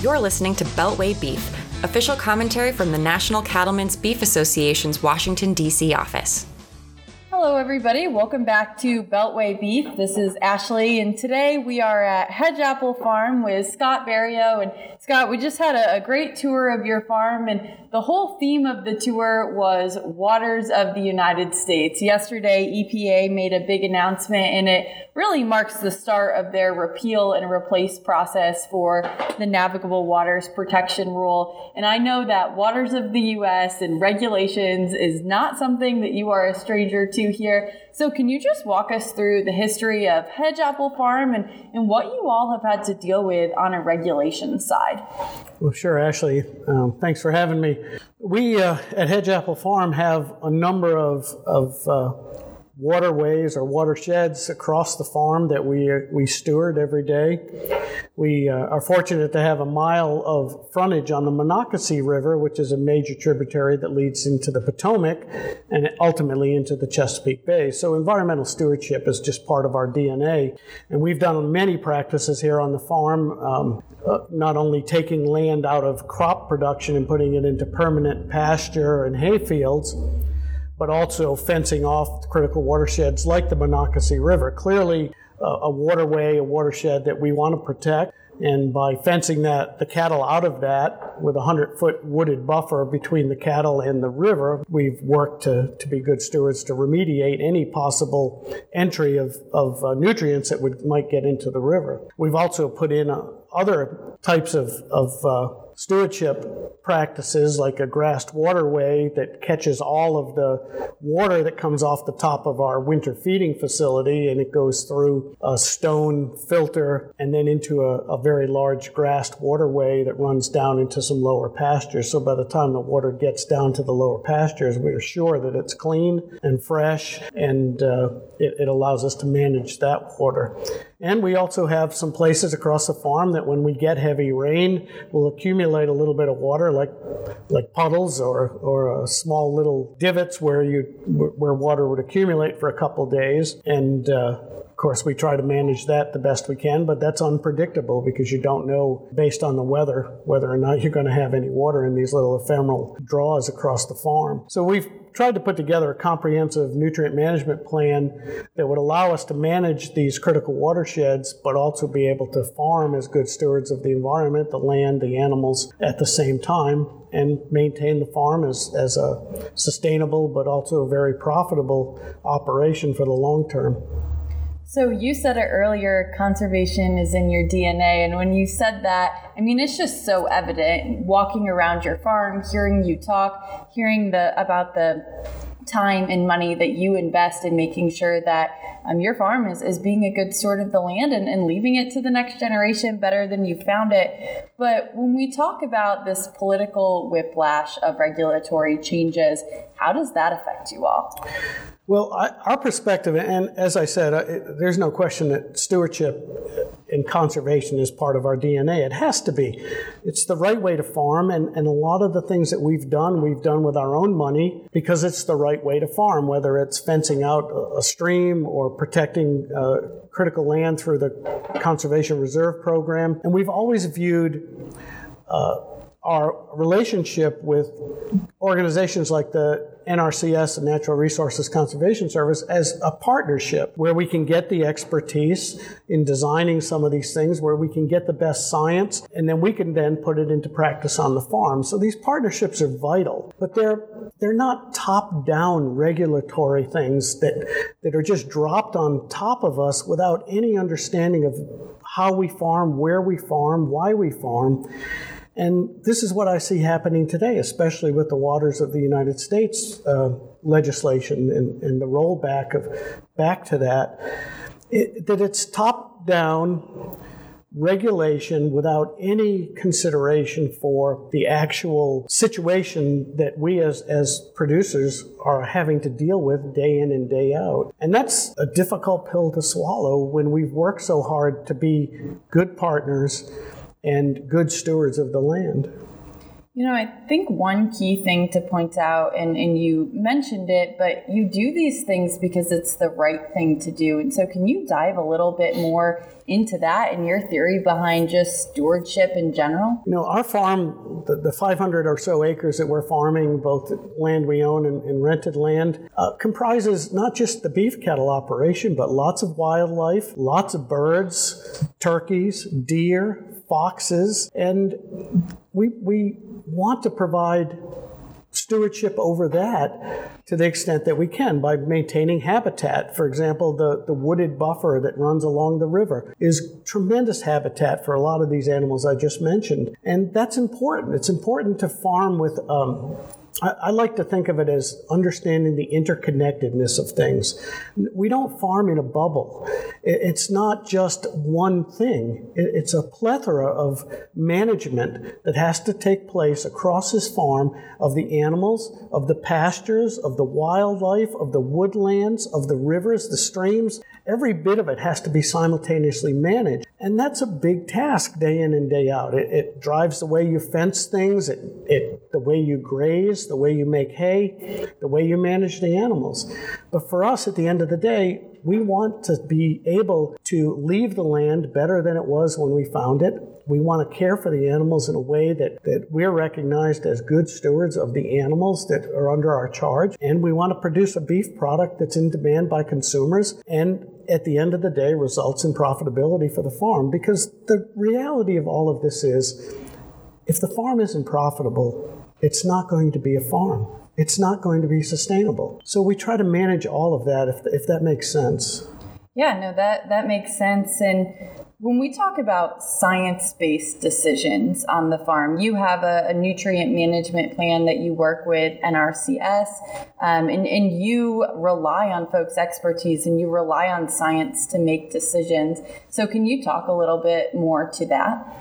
You're listening to Beltway Beef, official commentary from the National Cattlemen's Beef Association's Washington, D.C. office. Everybody. Welcome back to Beltway Beef. This is Ashley, and today we are at Hedge Apple Farm with Scott Barao. And Scott, we just had a, a, great tour of your farm, and the whole theme of the tour was waters of the United States. Yesterday, EPA made a big announcement, and it really marks the start of their repeal and replace process for the Navigable Waters Protection Rule. And I know that waters of the U.S. and regulations is not something that you are a stranger to here. So, can you just walk us through the history of Hedge Apple Farm and, and what you all have had to deal with on a regulation side? Well, sure, Ashley. Um, thanks for having me. We uh, at Hedge Apple Farm have a number of, of uh, waterways or watersheds across the farm that we, we steward every day. We uh, are fortunate to have a mile of frontage on the Monocacy River, which is a major tributary that leads into the Potomac and ultimately into the Chesapeake Bay. So environmental stewardship is just part of our DNA. And we've done many practices here on the farm, um, uh, not only taking land out of crop production and putting it into permanent pasture and hay fields, but also fencing off critical watersheds like the Monocacy River. Clearly, uh, a waterway, a watershed that we want to protect. And by fencing that the cattle out of that with a hundred foot wooded buffer between the cattle and the river, we've worked to, to be good stewards to remediate any possible entry of, of uh, nutrients that would might get into the river. We've also put in uh, other types of, of uh, stewardship practices like a grassed waterway that catches all of the water that comes off the top of our winter feeding facility and it goes through a stone filter and then into a, a very large grassed waterway that runs down into some lower pastures. So by the time the water gets down to the lower pastures, we are sure that it's clean and fresh and uh, it, it allows us to manage that water. And we also have some places across the farm that when we get heavy rain, will accumulate a little bit of water, like like puddles or or small little divots where you where water would accumulate for a couple days. And uh, course, we try to manage that the best we can, but that's unpredictable because you don't know based on the weather whether or not you're going to have any water in these little ephemeral draws across the farm. So we've tried to put together a comprehensive nutrient management plan that would allow us to manage these critical watersheds, but also be able to farm as good stewards of the environment, the land, the animals at the same time, and maintain the farm as, as a sustainable but also a very profitable operation for the long term. So you said it earlier, conservation is in your DNA. And when you said that, I mean, it's just so evident walking around your farm, hearing you talk, hearing the about the time and money that you invest in making sure that um, your farm is, is being a good steward of the land and, and leaving it to the next generation better than you found it. But when we talk about this political whiplash of regulatory changes, how does that affect you all? Well, I, our perspective, and as I said, there's no question that stewardship and conservation is part of our DNA. It has to be. It's the right way to farm, and, and a lot of the things that we've done, we've done with our own money because it's the right way to farm, whether it's fencing out a stream or protecting uh, critical land through the Conservation Reserve Program. And we've always viewed uh, our relationship with organizations like the NRCS, the Natural Resources Conservation Service, as a partnership where we can get the expertise in designing some of these things, where we can get the best science, and then we can then put it into practice on the farm. So these partnerships are vital, but they're they're not top-down regulatory things that that are just dropped on top of us without any understanding of how we farm, where we farm, why we farm. And this is what I see happening today, especially with the Waters of the United States uh, legislation and, and, the rollback of back to that, it, that it's top down regulation without any consideration for the actual situation that we as, as producers are having to deal with day in and day out. And that's a difficult pill to swallow when we've worked so hard to be good partners and good stewards of the land. You know, I think one key thing to point out, and, and you mentioned it, but you do these things because it's the right thing to do. And so, can you dive a little bit more into that and your theory behind just stewardship in general? You know, our farm, the, the 500 or so acres that we're farming, both land we own and, and rented land, uh, comprises not just the beef cattle operation, but lots of wildlife, lots of birds, turkeys, deer, foxes, and we, we want to provide stewardship over that to the extent that we can by maintaining habitat. For example, the, the wooded buffer that runs along the river is tremendous habitat for a lot of these animals I just mentioned. And that's important. It's important to farm with um, I, like to think of it as understanding the interconnectedness of things. We don't farm in a bubble. It, it's not just one thing. It, it's a plethora of management that has to take place across this farm of the animals, of the pastures, of the wildlife, of the woodlands, of the rivers, the streams. Every bit of it has to be simultaneously managed. And that's a big task day in and day out. It, it drives the way you fence things, it, it, the way you graze, the way you make hay, the way you manage the animals. But for us, at the end of the day, we want to be able to leave the land better than it was when we found it. We want to care for the animals in a way that, that we're recognized as good stewards of the animals that are under our charge. And we want to produce a beef product that's in demand by consumers and at the end of the day results in profitability for the farm. Because the reality of all of this is if the farm isn't profitable, it's not going to be a farm. It's not going to be sustainable. So we try to manage all of that if, if that makes sense. Yeah, no, that, that makes sense. And when we talk about science based decisions on the farm, you have a, a, nutrient management plan that you work with NRCS, um, and, and you rely on folks' expertise and you rely on science to make decisions. So, can you talk a little bit more to that?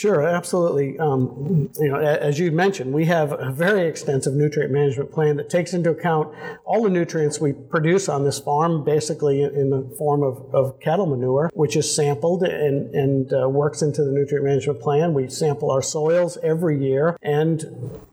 Sure, absolutely. Um, you know, as you mentioned, we have a very extensive nutrient management plan that takes into account all the nutrients we produce on this farm, basically in the form of, of cattle manure, which is sampled and, and uh, works into the nutrient management plan. We sample our soils every year, and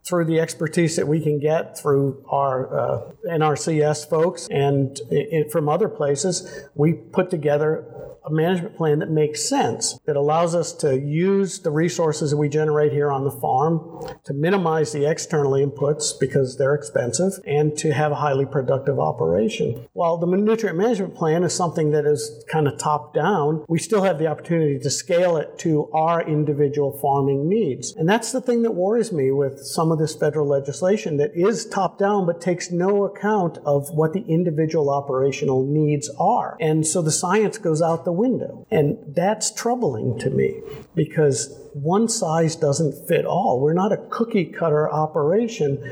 through the expertise that we can get through our uh, NRCS folks and it, from other places, we put together a management plan that makes sense, that allows us to use the resources that we generate here on the farm to minimize the external inputs because they're expensive and to have a highly productive operation. While the nutrient management plan is something that is kind of top down, we still have the opportunity to scale it to our individual farming needs. And that's the thing that worries me with some of this federal legislation that is top down but takes no account of what the individual operational needs are. And so the science goes out the window. And that's troubling to me because one size doesn't fit all. We're not a cookie cutter operation.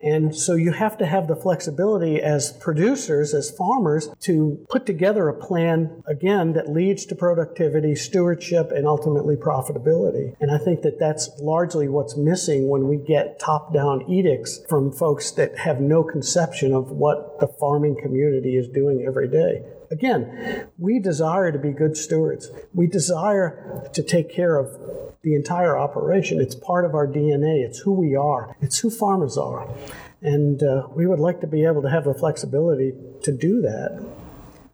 And so you have to have the flexibility as producers, as farmers, to put together a plan, again, that leads to productivity, stewardship, and ultimately profitability. And I think that that's largely what's missing when we get top down edicts from folks that have no conception of what the farming community is doing every day. Again, we desire to be good stewards. We desire to take care of the entire operation. It's part of our DNA. It's who we are. It's who farmers are. And uh, we would like to be able to have the flexibility to do that.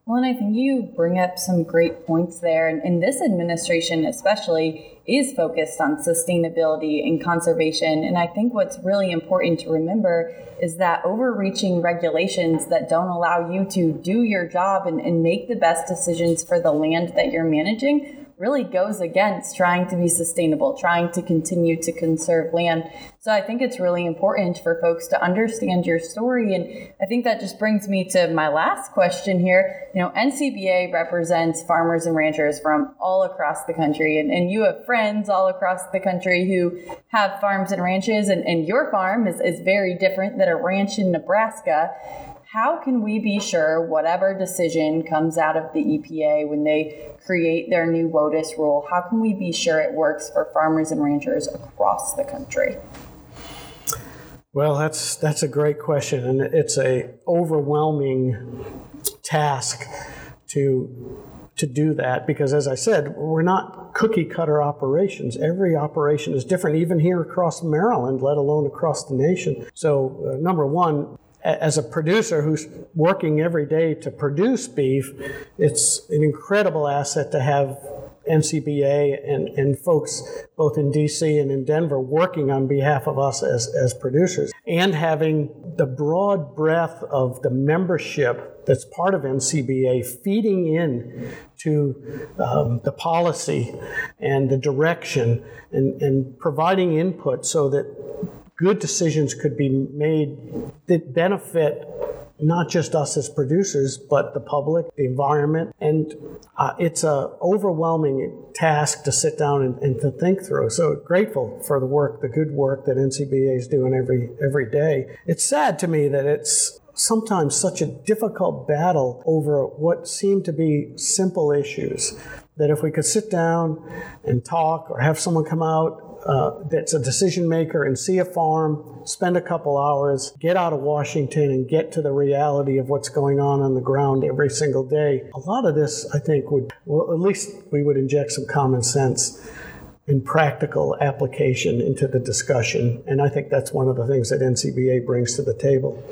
Well, and I think you bring up some great points there. And, and this administration, especially, is focused on sustainability and conservation. And I think what's really important to remember is that overreaching regulations that don't allow you to do your job and, and make the best decisions for the land that you're managing really goes against trying to be sustainable, trying to continue to conserve land. So I think it's really important for folks to understand your story. And I think that just brings me to my last question here. You know, NCBA represents farmers and ranchers from all across the country, and, and you have friends all across the country who have farms and ranches, and, and your farm is, is very different than a ranch in Nebraska how can we be sure whatever decision comes out of the EPA when they create their new WOTUS rule, how can we be sure it works for farmers and ranchers across the country? Well, that's that's a great question, and it's a overwhelming task to to do that because, as I said, we're not cookie cutter operations. Every operation is different, even here across Maryland, let alone across the nation. So, uh, number one, as a producer who's working every day to produce beef, it's an incredible asset to have NCBA and, and folks both in DC and in Denver working on behalf of us as, as producers. And having the broad breadth of the membership that's part of NCBA feeding in to um, the policy and the direction and, and providing input so that good decisions could be made that benefit not just us as producers, but the public, the environment. And uh, it's a overwhelming task to sit down and, and, to think through. So grateful for the work, the good work that NCBA is doing every every day. It's sad to me that it's sometimes such a difficult battle over what seem to be simple issues. That if we could sit down and talk or have someone come out uh, that's a decision maker and see a farm, spend a couple hours, get out of Washington and get to the reality of what's going on on the ground every single day. A lot of this, I think, would, well, at least we would inject some common sense and practical application into the discussion. And I think that's one of the things that NCBA brings to the table.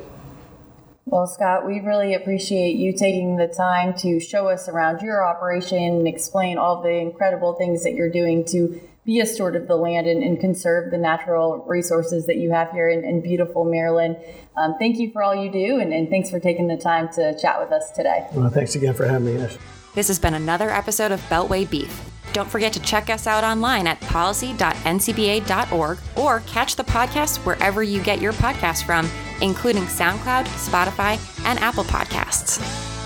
Well, Scott, we really appreciate you taking the time to show us around your operation and explain all the incredible things that you're doing to be a steward of the land and, and conserve the natural resources that you have here in, in beautiful Maryland. Um, thank you for all you do, and, and, thanks for taking the time to chat with us today. Well, thanks again for having me. This has been another episode of Beltway Beef. Don't forget to check us out online at policy.ncba.org or catch the podcast wherever you get your podcasts from, including SoundCloud, Spotify, and Apple Podcasts.